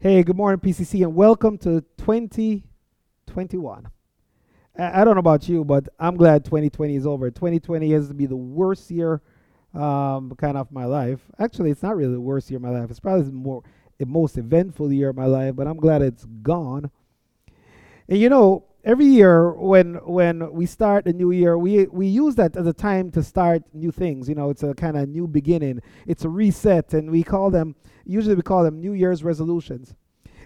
Hey, good morning, PCC, and welcome to 2021. I, I don't know about you, but I'm glad 2020 is over. 2020 has to be the worst year, um, kind of my life. Actually, it's not really the worst year of my life. It's probably the more the most eventful year of my life, but I'm glad it's gone. And you know, every year when when we start a new year, we we use that as a time to start new things. You know, it's a kind of new beginning. It's a reset, and we call them usually we call them New Year's resolutions.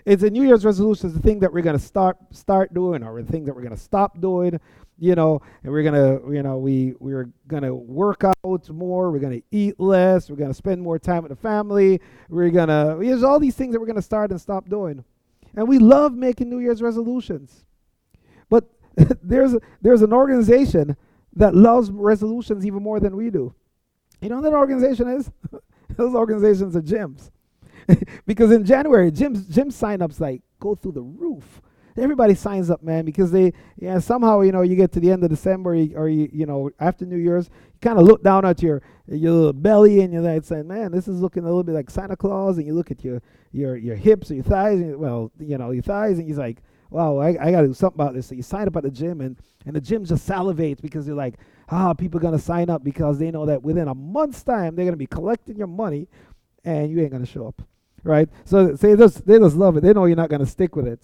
It's a New Year's resolution. It's the thing that we're gonna start start doing, or the thing that we're gonna stop doing. You know, and we're gonna you know we we're gonna work out more. We're gonna eat less. We're gonna spend more time with the family. We're gonna there's all these things that we're gonna start and stop doing. And we love making New Year's resolutions. But there's, there's an organization that loves resolutions even more than we do. You know what that organization is? Those organizations are gyms. because in January, gyms gym signups like go through the roof. Everybody signs up, man, because they yeah somehow you know you get to the end of December or you you know after New Year's, you kind of look down at your your little belly and you're like saying, man, this is looking a little bit like Santa Claus, and you look at your your your hips or your thighs, and well you know your thighs, and he's like, wow, I, I got to do something about this. So you sign up at the gym, and, and the gym just salivates because you're like, ah, people are going to sign up because they know that within a month's time, they're going to be collecting your money and you ain't going to show up. Right? So, so they, just, they just love it. They know you're not going to stick with it.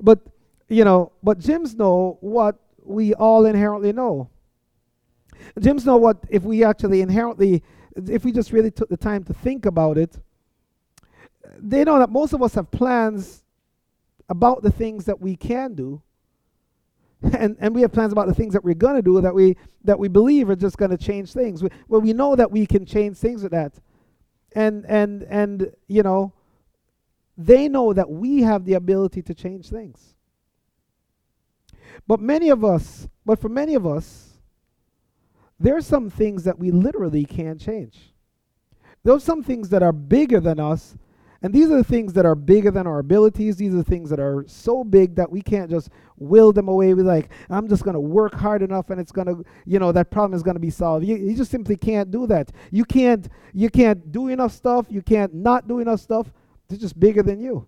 But, you know, but gyms know what we all inherently know. Gyms know what, if we actually inherently, if we just really took the time to think about it, they know that most of us have plans about the things that we can do. And and we have plans about the things that we're going to do that we that we believe are just going to change things. We, well we know that we can change things with that. And and and you know they know that we have the ability to change things. But many of us but for many of us there are some things that we literally can't change. There are some things that are bigger than us and these are the things that are bigger than our abilities. These are the things that are so big that we can't just will them away with, like, I'm just going to work hard enough and it's going to, you know, that problem is going to be solved. You, you just simply can't do that. You can't, you can't do enough stuff. You can't not do enough stuff. It's just bigger than you.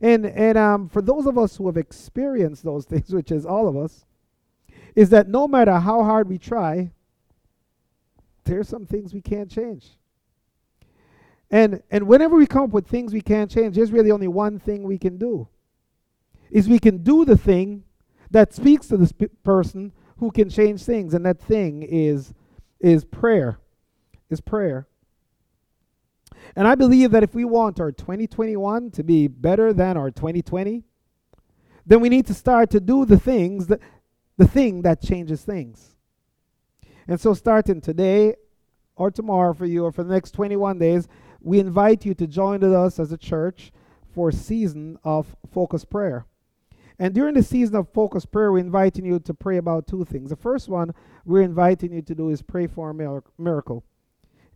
And, and um, for those of us who have experienced those things, which is all of us, is that no matter how hard we try, there's some things we can't change. And and whenever we come up with things we can't change, there's really only one thing we can do. Is we can do the thing that speaks to the person who can change things, and that thing is is prayer. Is prayer. And I believe that if we want our 2021 to be better than our 2020, then we need to start to do the things that the thing that changes things. And so starting today or tomorrow for you or for the next 21 days, we invite you to join with us as a church for a season of focused prayer. And during the season of focused prayer, we're inviting you to pray about two things. The first one we're inviting you to do is pray for a miracle.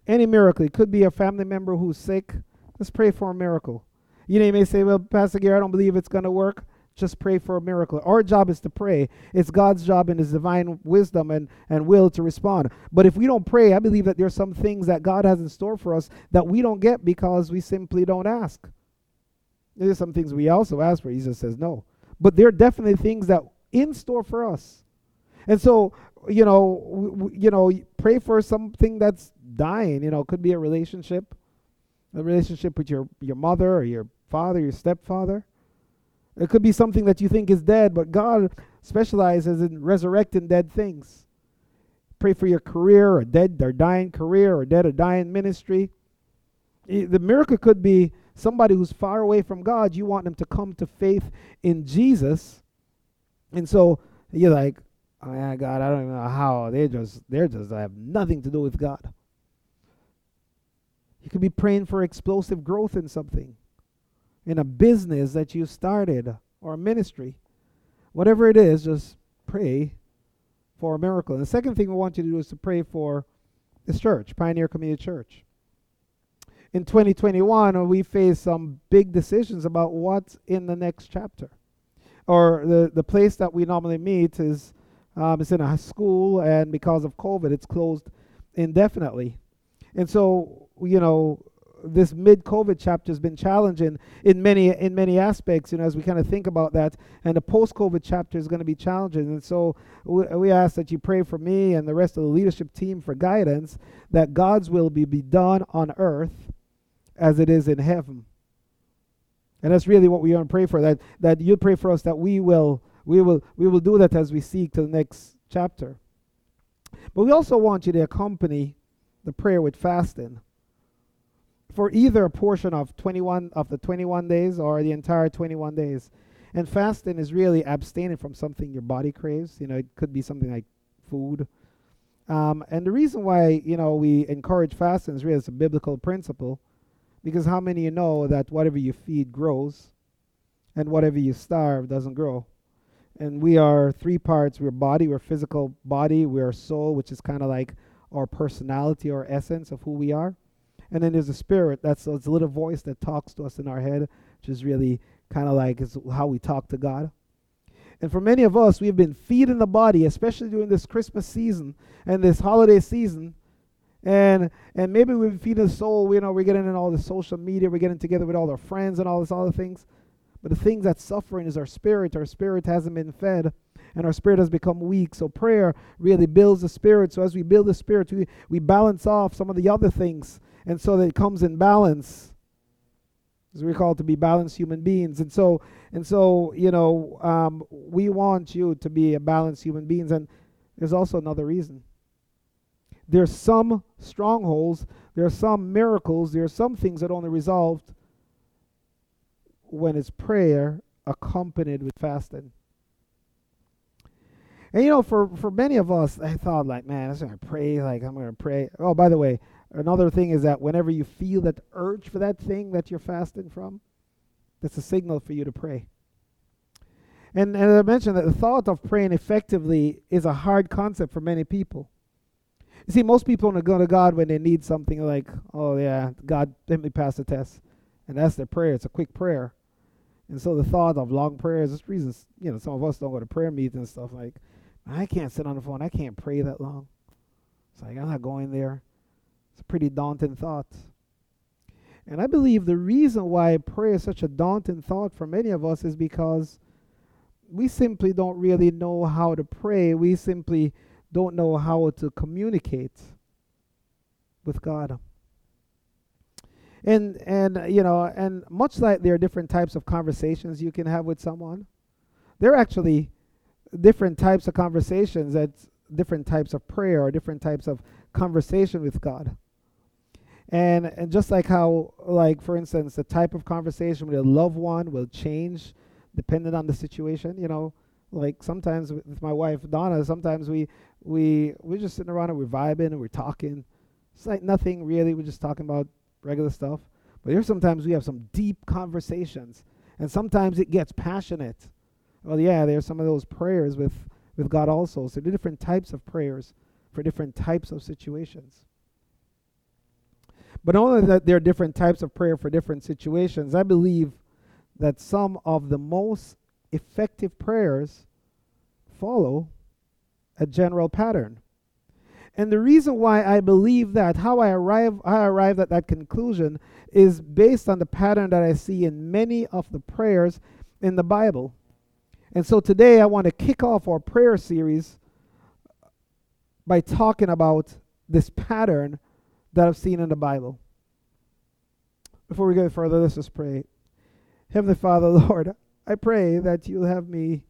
Any miracle. It could be a family member who's sick. Let's pray for a miracle. You know, you may say, well, Pastor Gary, I don't believe it's going to work just pray for a miracle. Our job is to pray. It's God's job in His divine wisdom and, and will to respond. But if we don't pray, I believe that there are some things that God has in store for us that we don't get because we simply don't ask. There's some things we also ask for. Jesus says no. But there are definitely things that in store for us. And so, you know, w- you know, pray for something that's dying. You know, could be a relationship, a relationship with your your mother or your father, your stepfather it could be something that you think is dead, but God specializes in resurrecting dead things. Pray for your career, or dead or dying career, or dead or dying ministry. The miracle could be somebody who's far away from God. You want them to come to faith in Jesus, and so you're like, "Oh yeah, God, I don't even know how they just they're just I have nothing to do with God." You could be praying for explosive growth in something in a business that you started or a ministry, whatever it is, just pray for a miracle. And the second thing we want you to do is to pray for this church, Pioneer Community Church. In 2021, we face some big decisions about what's in the next chapter. Or the, the place that we normally meet is um, it's in a school, and because of COVID, it's closed indefinitely. And so, you know, this mid-COVID chapter has been challenging in many in many aspects. You know, as we kind of think about that, and the post-COVID chapter is going to be challenging. And so we, we ask that you pray for me and the rest of the leadership team for guidance that God's will be be done on earth as it is in heaven. And that's really what we want to pray for. That that you pray for us that we will we will we will do that as we seek to the next chapter. But we also want you to accompany the prayer with fasting for either a portion of 21 of the 21 days or the entire 21 days. And fasting is really abstaining from something your body craves. You know, it could be something like food. Um, and the reason why you know we encourage fasting is really it's a biblical principle, because how many you know that whatever you feed grows, and whatever you starve doesn't grow. And we are three parts: we're body, we're physical body, we're soul, which is kind of like our personality or essence of who we are. And then there's a spirit, that's a little voice that talks to us in our head, which is really kind of like is how we talk to God. And for many of us, we've been feeding the body, especially during this Christmas season and this holiday season. And and maybe we've been feeding the soul, you know, we're getting in all the social media, we're getting together with all our friends and all this other things. But the thing that's suffering is our spirit. Our spirit hasn't been fed and our spirit has become weak. So prayer really builds the spirit. So as we build the spirit, we, we balance off some of the other things. And so that it comes in balance. As we're called to be balanced human beings. And so and so, you know, um, we want you to be a balanced human beings. And there's also another reason. There's some strongholds, there are some miracles, there are some things that only resolved when it's prayer accompanied with fasting. And you know, for for many of us, I thought like, man, I'm gonna pray. Like I'm gonna pray. Oh, by the way, another thing is that whenever you feel that urge for that thing that you're fasting from, that's a signal for you to pray. And, and as I mentioned, that the thought of praying effectively is a hard concept for many people. You see, most people only go to God when they need something like, oh yeah, God, let me pass the test, and that's their prayer. It's a quick prayer. And so the thought of long prayers, is reasons, you know, some of us don't go to prayer meetings and stuff like, I can't sit on the phone. I can't pray that long. It's like, I'm not going there. It's a pretty daunting thought. And I believe the reason why prayer is such a daunting thought for many of us is because we simply don't really know how to pray. We simply don't know how to communicate with God. And and you know, and much like there are different types of conversations you can have with someone, there are actually different types of conversations that different types of prayer or different types of conversation with God. And and just like how like for instance the type of conversation with a loved one will change depending on the situation, you know, like sometimes with my wife Donna, sometimes we we we're just sitting around and we're vibing and we're talking. It's like nothing really, we're just talking about regular stuff. But here sometimes we have some deep conversations and sometimes it gets passionate well, yeah, there's some of those prayers with, with God also. So, there are different types of prayers for different types of situations. But only that there are different types of prayer for different situations, I believe that some of the most effective prayers follow a general pattern. And the reason why I believe that, how I arrive, I arrive at that conclusion, is based on the pattern that I see in many of the prayers in the Bible. And so today I want to kick off our prayer series by talking about this pattern that I've seen in the Bible. Before we go further, let's just pray. Heavenly Father, Lord, I pray that you'll have me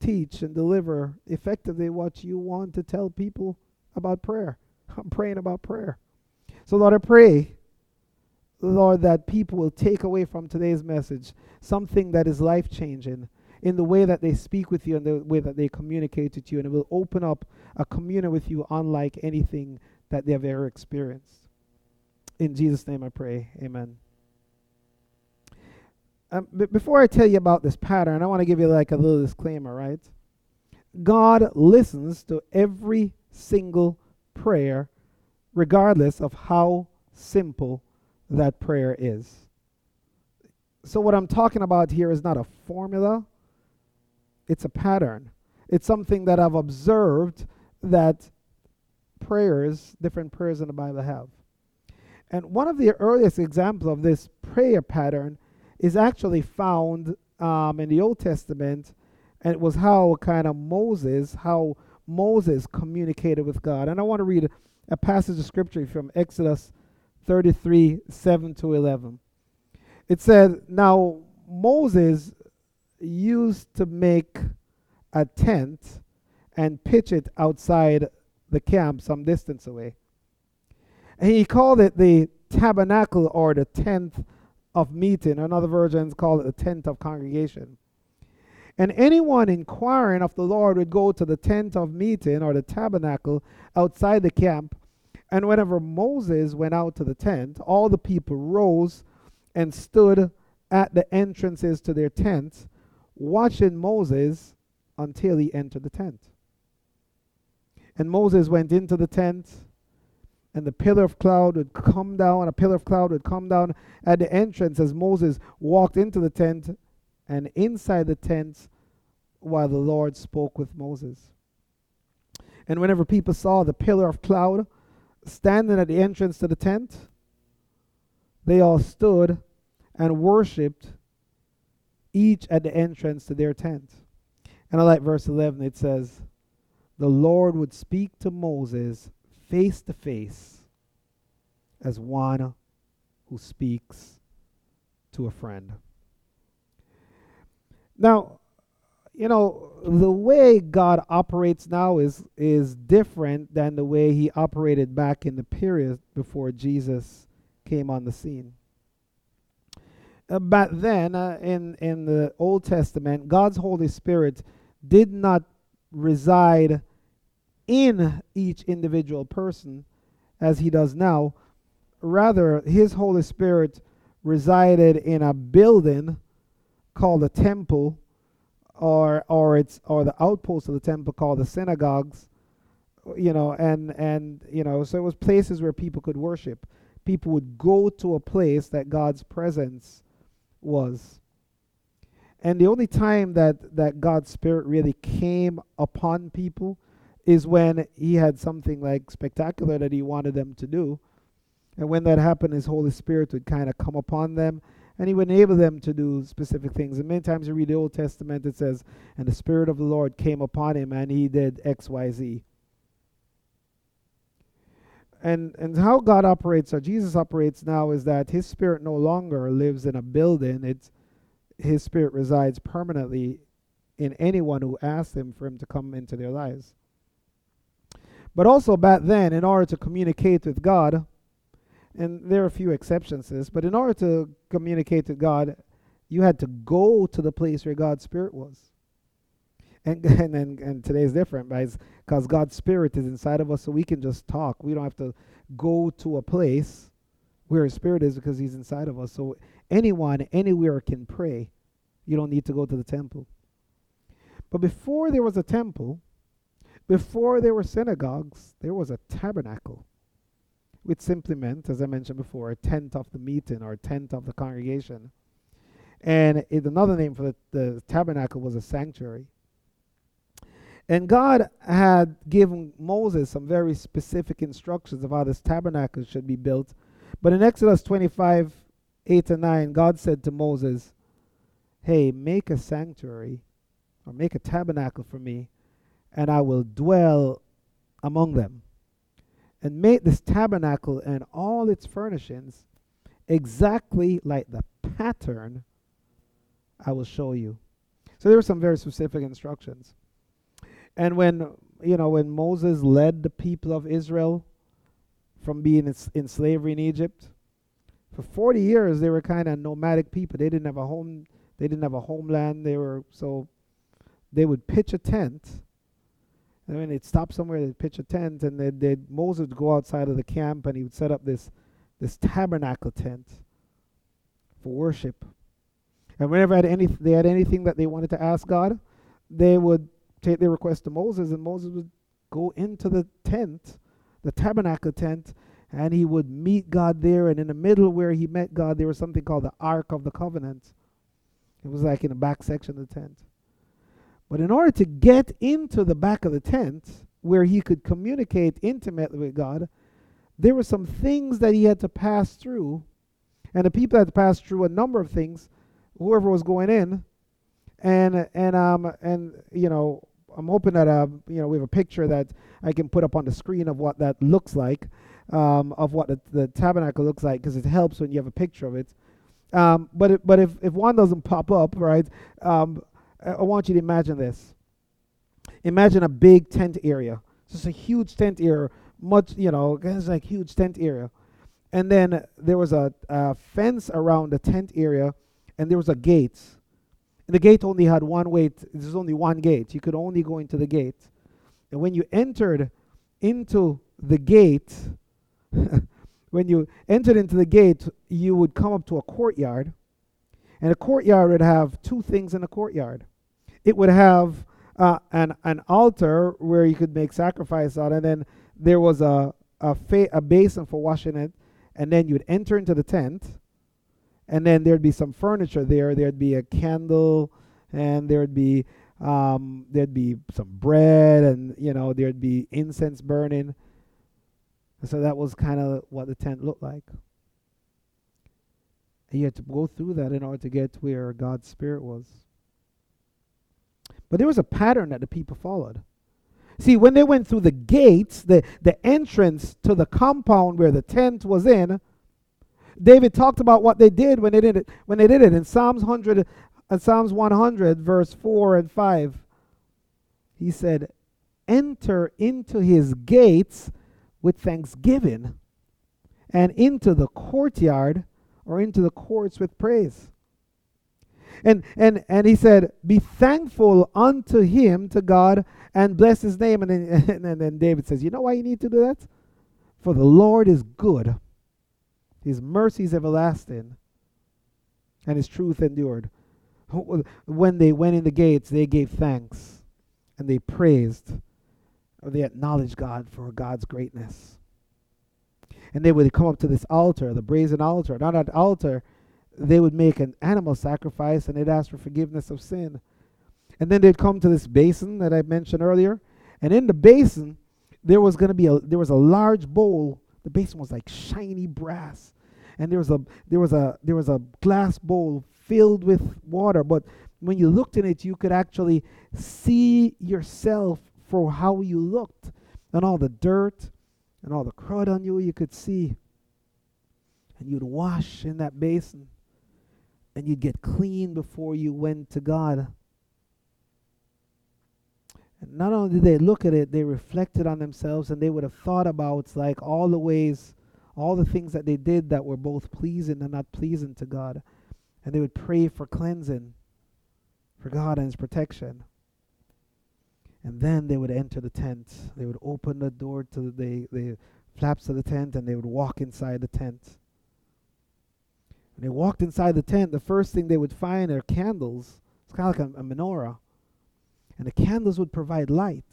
teach and deliver effectively what you want to tell people about prayer. I'm praying about prayer. So, Lord, I pray, Lord, that people will take away from today's message something that is life changing in the way that they speak with you and the way that they communicate with you, and it will open up a communion with you unlike anything that they have ever experienced. In Jesus' name I pray. Amen. Um, before I tell you about this pattern, I want to give you like a little disclaimer, right? God listens to every single prayer, regardless of how simple that prayer is. So, what I'm talking about here is not a formula it's a pattern. It's something that I've observed that prayers, different prayers in the Bible have. And one of the earliest examples of this prayer pattern is actually found um, in the Old Testament, and it was how kind of Moses, how Moses communicated with God. And I want to read a, a passage of scripture from Exodus 33 7 to 11. It said, Now Moses used to make a tent and pitch it outside the camp some distance away. He called it the tabernacle or the tent of meeting. Another versions call it the tent of congregation. And anyone inquiring of the Lord would go to the tent of meeting or the tabernacle outside the camp. And whenever Moses went out to the tent, all the people rose and stood at the entrances to their tents, watching Moses until he entered the tent. And Moses went into the tent, and the pillar of cloud would come down, a pillar of cloud would come down at the entrance as Moses walked into the tent, and inside the tent while the Lord spoke with Moses. And whenever people saw the pillar of cloud standing at the entrance to the tent, they all stood and worshiped each at the entrance to their tent. And I like verse 11, it says, The Lord would speak to Moses face to face as one who speaks to a friend. Now, you know, the way God operates now is is different than the way he operated back in the period before Jesus came on the scene. Uh, then, uh, in in the Old Testament, God's Holy Spirit did not reside in each individual person as he does now. Rather, his Holy Spirit resided in a building called a temple or or it's or the outpost of the temple called the synagogues you know and and you know so it was places where people could worship people would go to a place that God's presence was and the only time that that God's spirit really came upon people is when he had something like spectacular that he wanted them to do and when that happened his holy spirit would kind of come upon them and he would enable them to do specific things. And many times you read the Old Testament, it says, and the Spirit of the Lord came upon him and he did X, Y, Z. And, and how God operates, or Jesus operates now, is that his spirit no longer lives in a building. It's his spirit resides permanently in anyone who asks him for him to come into their lives. But also back then, in order to communicate with God, and there are a few exceptions to this, but in order to communicate to God, you had to go to the place where God's Spirit was. And and and, and today is different, right? Because God's Spirit is inside of us, so we can just talk. We don't have to go to a place where His Spirit is because He's inside of us. So anyone, anywhere can pray. You don't need to go to the temple. But before there was a temple, before there were synagogues, there was a tabernacle which simply meant, as I mentioned before, a tent of the meeting or a tent of the congregation. And it, another name for the, the tabernacle was a sanctuary. And God had given Moses some very specific instructions of how this tabernacle should be built. But in Exodus 25 8 and 9, God said to Moses, Hey, make a sanctuary or make a tabernacle for me, and I will dwell among them and make this tabernacle and all its furnishings exactly like the pattern I will show you. So there were some very specific instructions. And when you know when Moses led the people of Israel from being in, in slavery in Egypt, for 40 years they were kind of nomadic people. They didn't have a home. They didn't have a homeland. They were so they would pitch a tent and when they'd stop somewhere, they'd pitch a tent, and they'd, Moses would go outside of the camp, and he would set up this this tabernacle tent for worship. And whenever had any, they had anything that they wanted to ask God, they would take their request to Moses, and Moses would go into the tent, the tabernacle tent, and he would meet God there. And in the middle where he met God, there was something called the Ark of the Covenant. It was like in the back section of the tent. But in order to get into the back of the tent where he could communicate intimately with God, there were some things that he had to pass through, and the people had to pass through a number of things, whoever was going in, and and um and you know I'm hoping that uh you know we have a picture that I can put up on the screen of what that looks like, um, of what the, the tabernacle looks like, because it helps when you have a picture of it. Um, but it, but if if one doesn't pop up, right? Um, I, want you to imagine this. Imagine a big tent area, just a huge tent area, much you know, it's like huge tent area, and then there was a, a fence around the tent area, and there was a gate. And the gate only had one way. T- there's only one gate. You could only go into the gate. And when you entered into the gate, when you entered into the gate, you would come up to a courtyard. And a courtyard would have two things in a courtyard. It would have uh, an, an altar where you could make sacrifice on, and then there was a, a, fa- a basin for washing it. And then you'd enter into the tent, and then there'd be some furniture there. There'd be a candle, and there'd be um, there'd be some bread, and you know there'd be incense burning. And so that was kind of what the tent looked like. And you had to go through that in order to get where God's Spirit was. But there was a pattern that the people followed. See, when they went through the gates, the, the entrance to the compound where the tent was in, David talked about what they did when they did it. When they did it in Psalms 100, uh, Psalms 100, verse 4 and 5, he said, "Enter into his gates with thanksgiving, and into the courtyard or into the courts with praise." And and and he said, "Be thankful unto him, to God, and bless his name." And then, and then David says, "You know why you need to do that? For the Lord is good." His mercy is everlasting, and his truth endured. When they went in the gates, they gave thanks and they praised, or they acknowledged God for God's greatness. And they would come up to this altar, the brazen altar. And on that altar, they would make an animal sacrifice and they'd ask for forgiveness of sin. And then they'd come to this basin that I mentioned earlier. And in the basin, there was going to be a there was a large bowl the basin was like shiny brass, and there was a there was a there was a glass bowl filled with water. But when you looked in it, you could actually see yourself for how you looked, and all the dirt and all the crud on you. You could see, and you'd wash in that basin, and you'd get clean before you went to God. And not only did they look at it, they reflected on themselves and they would have thought about like all the ways, all the things that they did that were both pleasing and not pleasing to God. And they would pray for cleansing, for God and His protection. And then they would enter the tent. They would open the door to the, the flaps of the tent and they would walk inside the tent. They walked inside the tent, the first thing they would find are candles. It's kind of like a, a menorah and the candles would provide light.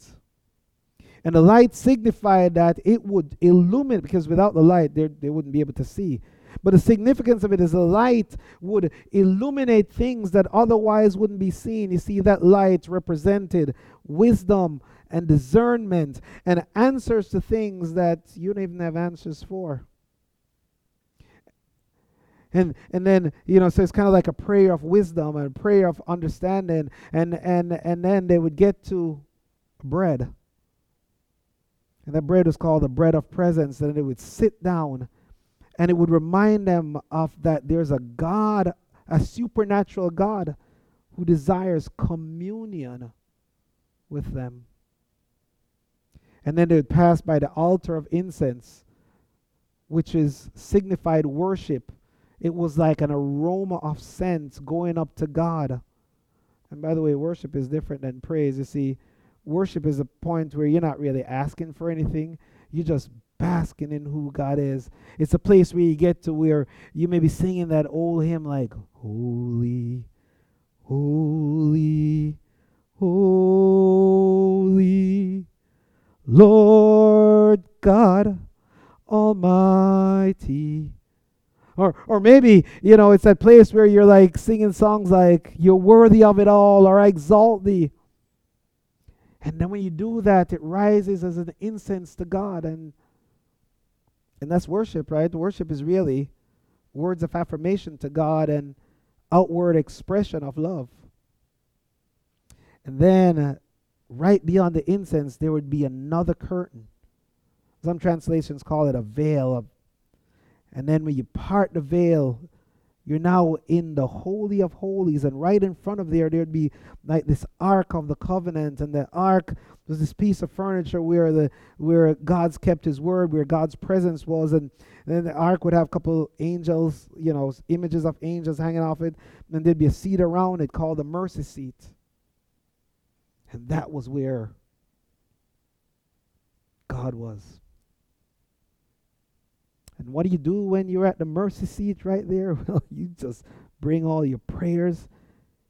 And the light signified that it would illuminate, because without the light, they wouldn't be able to see. But the significance of it is the light would illuminate things that otherwise wouldn't be seen. You see, that light represented wisdom and discernment and answers to things that you don't even have answers for and and then you know so it's kind of like a prayer of wisdom and prayer of understanding. And and and then they would get to bread. And that bread was called the bread of presence. And they would sit down. And it would remind them of that there's a god a supernatural god who desires communion with them. And then they would pass by the altar of incense which is signified worship it was like an aroma of scent going up to God. And by the way, worship is different than praise. You see, worship is a point where you're not really asking for anything, you're just basking in who God is. It's a place where you get to where you may be singing that old hymn like, Holy, Holy, Holy, Lord God Almighty. Or, or maybe, you know, it's that place where you're like singing songs like, You're worthy of it all, or I exalt thee. And then when you do that, it rises as an incense to God. And, And that's worship, right? Worship is really words of affirmation to God and outward expression of love. And then, uh, right beyond the incense, there would be another curtain. Some translations call it a veil. Of, and then when you part the veil, you're now in the Holy of Holies, and right in front of there, there'd be like this Ark of the Covenant, and the Ark was this piece of furniture where the where God's kept His word, where God's presence was, and, then the Ark would have a couple angels, you know, images of angels hanging off it, and there'd be a seat around it called the mercy seat, and that was where God was. And what do you do when you're at the mercy seat right there? Well, you just bring all your prayers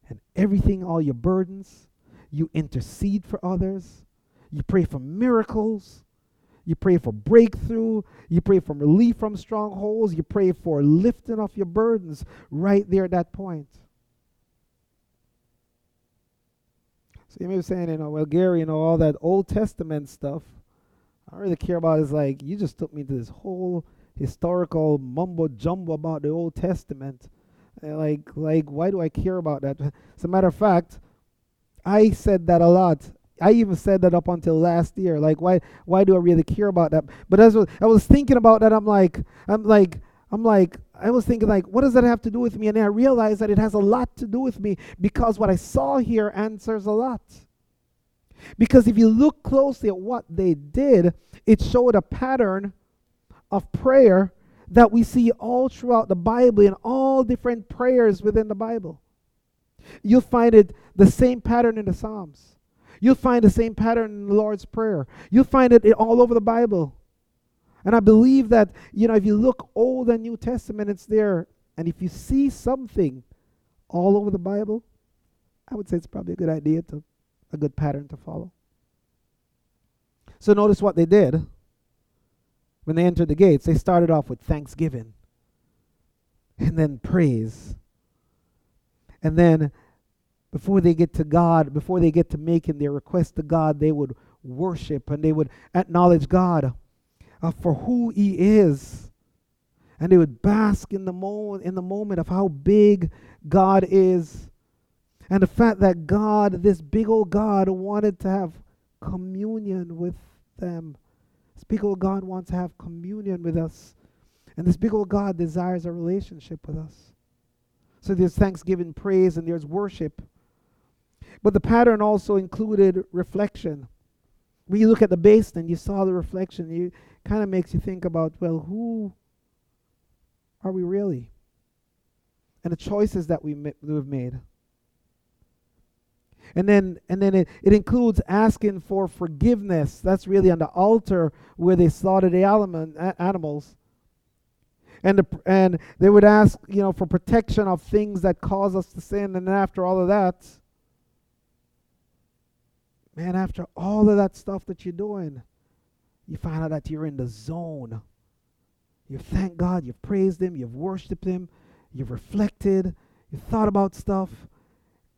and everything, all your burdens. You intercede for others. You pray for miracles. You pray for breakthrough. You pray for relief from strongholds. You pray for lifting off your burdens right there at that point. So you may be saying, you know, well, Gary, you know, all that Old Testament stuff, I don't really care about is like, you just took me to this whole historical mumbo jumbo about the Old Testament. Uh, like, like, why do I care about that? As a matter of fact, I said that a lot. I even said that up until last year. Like, why, why do I really care about that? But as I was thinking about that, I'm like, I'm like, I'm like, I was thinking like, what does that have to do with me? And I realized that it has a lot to do with me because what I saw here answers a lot. Because if you look closely at what they did, it showed a pattern of prayer that we see all throughout the Bible in all different prayers within the Bible. You'll find it the same pattern in the Psalms. You'll find the same pattern in the Lord's Prayer. You'll find it all over the Bible. And I believe that, you know, if you look Old and New Testament, it's there. And if you see something all over the Bible, I would say it's probably a good idea to, a good pattern to follow. So notice what they did when they entered the gates, they started off with thanksgiving and then praise. And then before they get to God, before they get to making their request to God, they would worship and they would acknowledge God uh, for who He is. And they would bask in the, mo- in the moment of how big God is. And the fact that God, this big old God, wanted to have communion with them. This big old God wants to have communion with us. And this big old God desires a relationship with us. So there's thanksgiving, praise, and there's worship. But the pattern also included reflection. When you look at the basin, you saw the reflection. You kind of makes you think about, well, who are we really? And the choices that we ma- we've made. And then, and then it, it includes asking for forgiveness. That's really on the altar where they slaughtered the animals. And, the, and they would ask, you know, for protection of things that cause us to sin. And then after all of that, man, after all of that stuff that you're doing, you find out that you're in the zone. You've thanked God, you've praised Him, you've worshiped Him, you've reflected, you've thought about stuff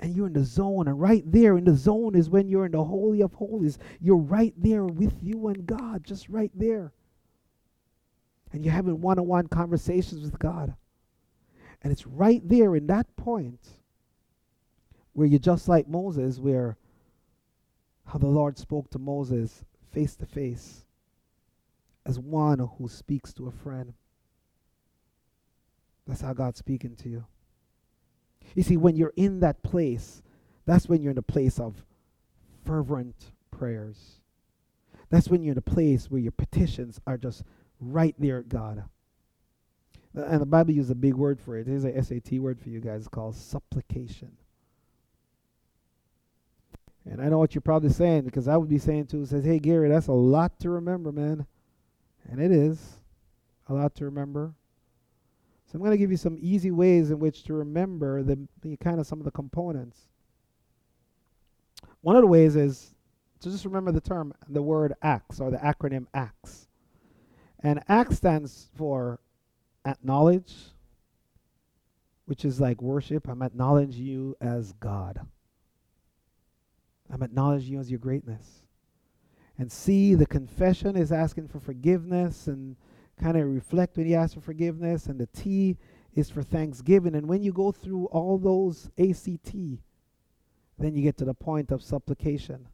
and you're in the zone. And right there in the zone is when you're in the Holy of Holies. You're right there with you and God, just right there. And you're having one on one conversations with God. And it's right there in that point where you're just like Moses, where how the Lord spoke to Moses face to face as one who speaks to a friend. That's how God's speaking to you. You see, when you're in that place, that's when you're in a place of fervent prayers. That's when you're in a place where your petitions are just right there at God. And the Bible uses a big word for it. There's a SAT word for you guys. Called supplication. And I know what you're probably saying because I would be saying too, says, hey, Gary, that's a lot to remember, man. And it is a lot to remember. So I'm going to give you some easy ways in which to remember the, the kind of some of the components. One of the ways is to just remember the term, the word ACTS, or the acronym ACTS. And ACTS stands for acknowledge, which is like worship. I'm acknowledging you as God. I'm acknowledging you as your greatness. And C, the confession is asking for forgiveness and kind of reflect when you ask for forgiveness, and the T is for thanksgiving. And when you go through all those ACT, then you get to the point of supplication.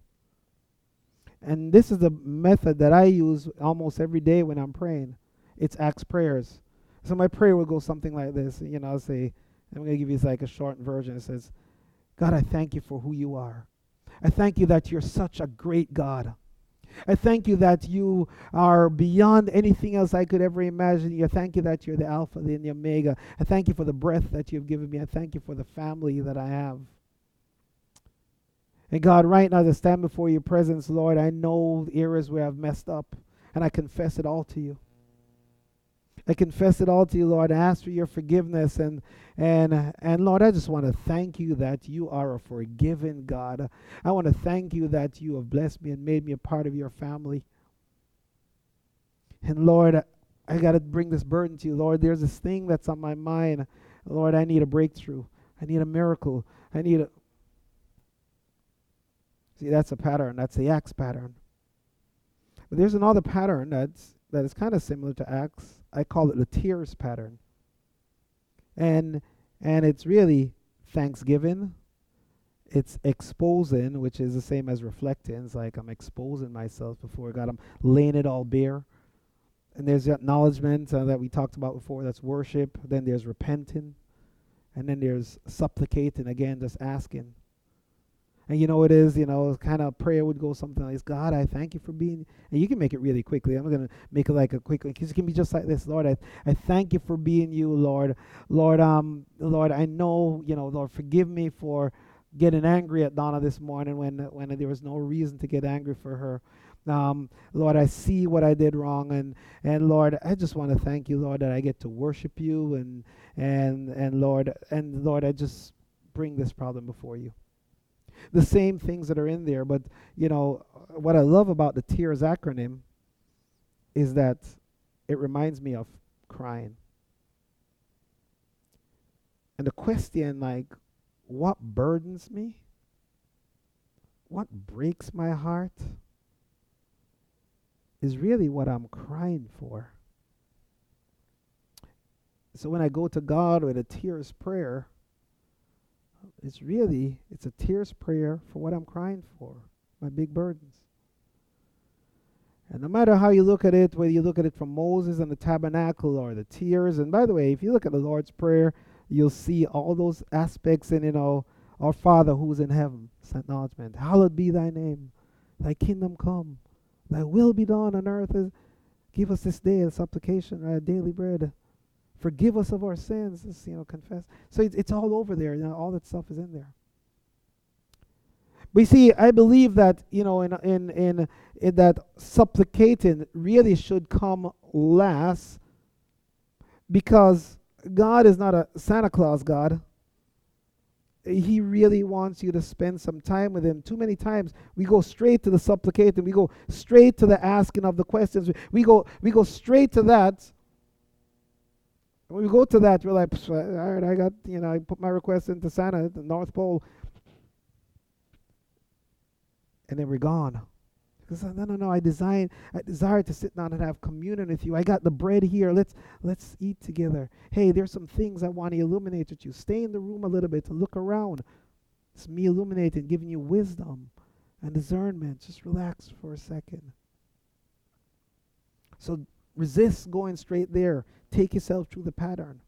And this is the method that I use almost every day when I'm praying. It's Acts prayers. So my prayer will go something like this. You know, I'll say, I'm going to give you like a short version. It says, God, I thank you for who you are. I thank you that you're such a great God. I thank you that you are beyond anything else I could ever imagine. I thank you that you're the Alpha and the Omega. I thank you for the breath that you've given me. I thank you for the family that I have. And God, right now, to stand before your presence, Lord, I know areas where I've messed up, and I confess it all to you. I confess it all to you, Lord. I ask for your forgiveness. And, and, and Lord, I just want to thank you that you are a forgiving God. I want to thank you that you have blessed me and made me a part of your family. And Lord, I got to bring this burden to you, Lord. There's this thing that's on my mind. Lord, I need a breakthrough. I need a miracle. I need a. See, that's a pattern. That's the Acts pattern. But there's another pattern that's that is kind of similar to Acts. I call it the tears pattern. And and it's really thanksgiving. It's exposing, which is the same as reflecting. It's like I'm exposing myself before God. I'm laying it all bare. And there's the acknowledgement uh, that we talked about before. That's worship. Then there's repenting. And then there's supplicating, again, just asking. And you know it is, you know, kind of prayer would go something like, God, I thank you for being, and you can make it really quickly. I'm going to make it like a quick, it can be just like this, Lord, I, I thank you for being you, Lord. Lord, um, Lord, I know, you know, Lord, forgive me for getting angry at Donna this morning when, when there was no reason to get angry for her. Um, Lord, I see what I did wrong, and and Lord, I just want to thank you, Lord, that I get to worship you, and and and Lord, and Lord, I just bring this problem before you the same things that are in there. But, you know, what I love about the TEARS acronym is that it reminds me of crying. And the question, like, what burdens me? What breaks my heart? Is really what I'm crying for. So when I go to God with a tears prayer, it's really it's a tears prayer for what I'm crying for, my big burdens. And no matter how you look at it, whether you look at it from Moses and the tabernacle or the tears, and by the way, if you look at the Lord's Prayer, you'll see all those aspects in, you oh, know, our Father who's in heaven, it's acknowledgement. Hallowed be thy name, thy kingdom come, thy will be done on earth. As, give us this day a supplication, our daily bread. Forgive us of our sins. You know, confess. So it's, it's all over there. You know, all that stuff is in there. But you see, I believe that you know, in in in, in that supplicating really should come last, because God is not a Santa Claus God. He really wants you to spend some time with Him. Too many times we go straight to the supplicating. We go straight to the asking of the questions. We go we go straight to that when we go to that, we're like, all right, I got, you know, I put my request into Santa the North Pole. And then we're gone. Because no, no, no, I design, I desire to sit down and have communion with you. I got the bread here. Let's let's eat together. Hey, there's some things I want to illuminate with you. Stay in the room a little bit to look around. It's me illuminating, giving you wisdom and discernment. Just relax for a second. So resist going straight there. Take yourself through the pattern.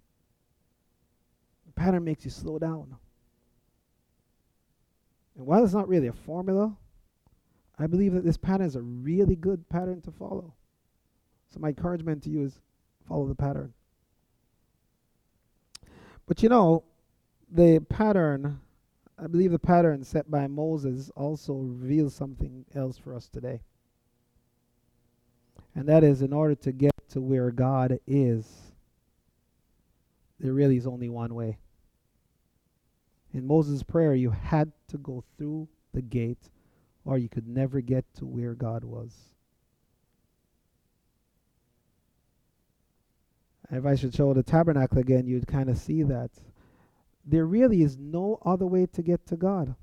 The pattern makes you slow down. And while it's not really a formula, I believe that this pattern is a really good pattern to follow. So my encouragement to you is follow the pattern. But you know, the pattern, I believe the pattern set by Moses also reveals something else for us today. And that is in order to get to where God is, there really is only one way. In Moses' prayer, you had to go through the gate, or you could never get to where God was. If I should show the tabernacle again, you'd kind of see that. There really is no other way to get to God.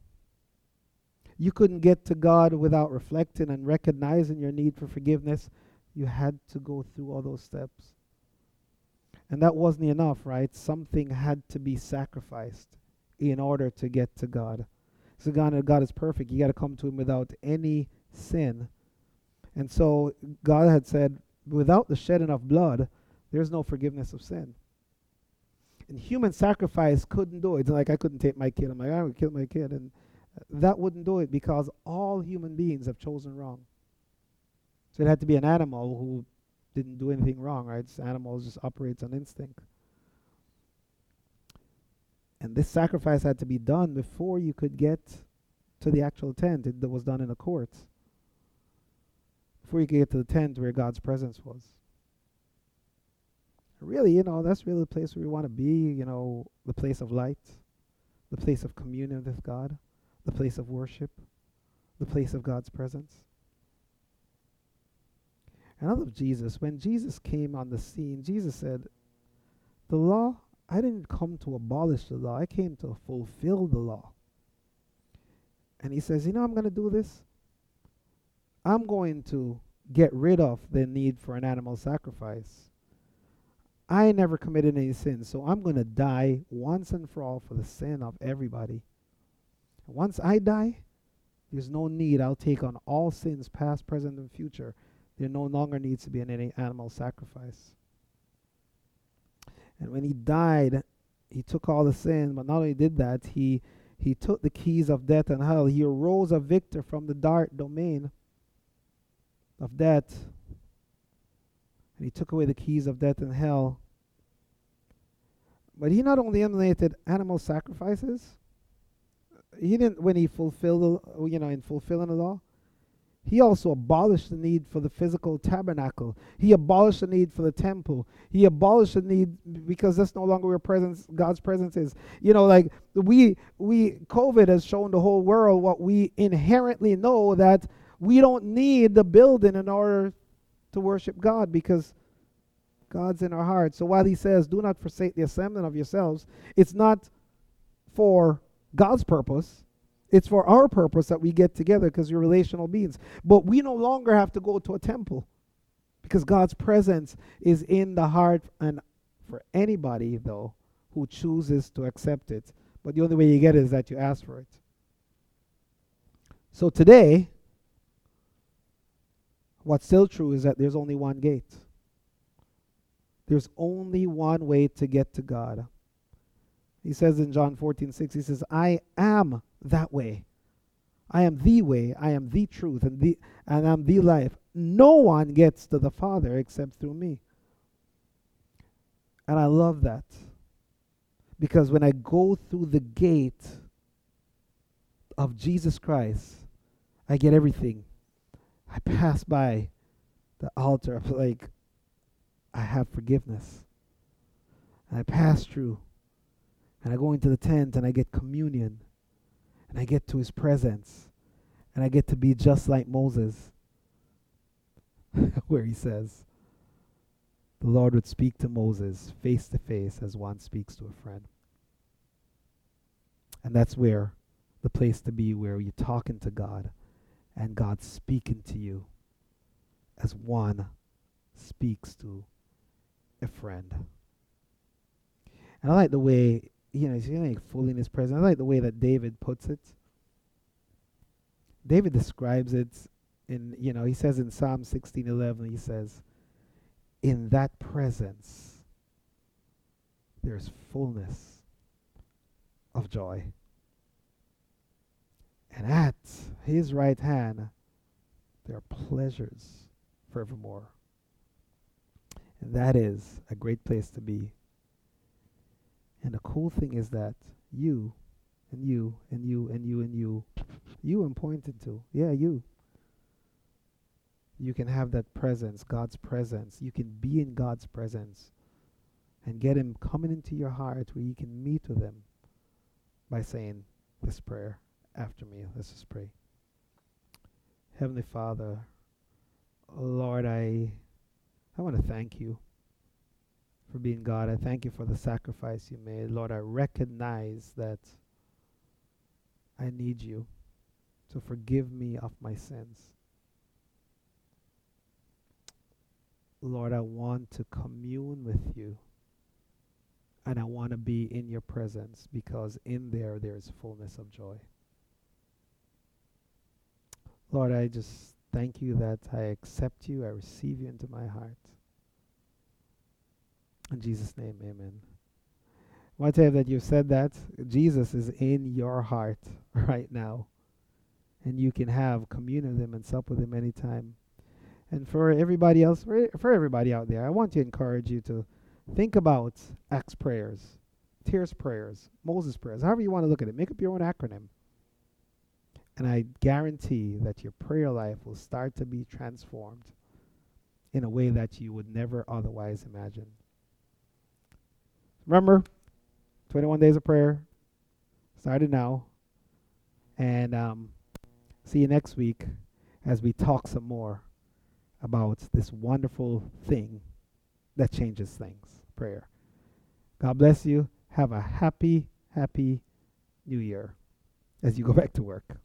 You couldn't get to God without reflecting and recognizing your need for forgiveness You had to go through all those steps. And that wasn't enough, right? Something had to be sacrificed in order to get to God. So God, God is perfect. You got to come to Him without any sin. And so God had said, without the shedding of blood, there's no forgiveness of sin. And human sacrifice couldn't do it. Like I couldn't take my kid. I'm like, I would kill my kid. And that wouldn't do it because all human beings have chosen wrong. So it had to be an animal who didn't do anything wrong, right? This animal just operates on instinct. And this sacrifice had to be done before you could get to the actual tent. It was done in the courts. Before you could get to the tent where God's presence was. Really, you know, that's really the place where we want to be, you know, the place of light, the place of communion with God, the place of worship, the place of God's presence. And I love Jesus. When Jesus came on the scene, Jesus said, The law, I didn't come to abolish the law, I came to fulfill the law. And he says, You know, I'm going to do this. I'm going to get rid of the need for an animal sacrifice. I never committed any sin, so I'm going to die once and for all for the sin of everybody. Once I die, there's no need. I'll take on all sins, past, present, and future. There no longer needs to be any animal sacrifice. And when he died, he took all the sin, but not only did that, he he took the keys of death and hell. He arose a victor from the dark domain of death. And he took away the keys of death and hell. But he not only eliminated animal sacrifices, he didn't when he fulfilled you know in fulfilling the law he also abolished the need for the physical tabernacle. He abolished the need for the temple. He abolished the need because that's no longer where presence God's presence is. You know, like we we COVID has shown the whole world what we inherently know that we don't need the building in order to worship God because God's in our hearts. So while he says, "Do not forsake the assembling of yourselves," it's not for God's purpose. It's for our purpose that we get together because we're relational beings. But we no longer have to go to a temple because God's presence is in the heart and for anybody though who chooses to accept it. But the only way you get it is that you ask for it. So today, what's still true is that there's only one gate. There's only one way to get to God. He says in John 14, 6, he says, I am that way. I am the way, I am the truth, and the and I'm the life. No one gets to the Father except through me. And I love that. Because when I go through the gate of Jesus Christ, I get everything. I pass by the altar of like I have forgiveness. I pass through and I go into the tent and I get communion. And I get to his presence. And I get to be just like Moses, where he says, the Lord would speak to Moses face to face as one speaks to a friend. And that's where the place to be, where you're talking to God and God's speaking to you as one speaks to a friend. And I like the way you know, he's like fully in his presence. I like the way that David puts it. David describes it in, you know, he says in Psalm 16:11, he says, "In that presence, there's fullness of joy, and at His right hand, there are pleasures forevermore." And that is a great place to be. And the cool thing is that you and you and you and you and you, you I'm pointing to, yeah, you. You can have that presence, God's presence. You can be in God's presence and get Him coming into your heart where you can meet with Him by saying this prayer after me. Let's just pray. Heavenly Father, Lord, I I want to thank you for being God. I thank you for the sacrifice you made. Lord, I recognize that I need you. So forgive me of my sins. Lord, I want to commune with you. And I want to be in your presence because in there there is fullness of joy. Lord, I just thank you that I accept you, I receive you into my heart. In Jesus' name, amen. Tell you that you said that Jesus is in your heart right now. And you can have communion with him and sup with him anytime. And for everybody else, for, for everybody out there, I want to encourage you to think about Acts prayers, Tears prayers, Moses prayers, however you want to look at it. Make up your own acronym. And I guarantee that your prayer life will start to be transformed in a way that you would never otherwise imagine. Remember, 21 days of prayer started now. And um, see you next week as we talk some more about this wonderful thing that changes things prayer. God bless you. Have a happy, happy new year as you go back to work.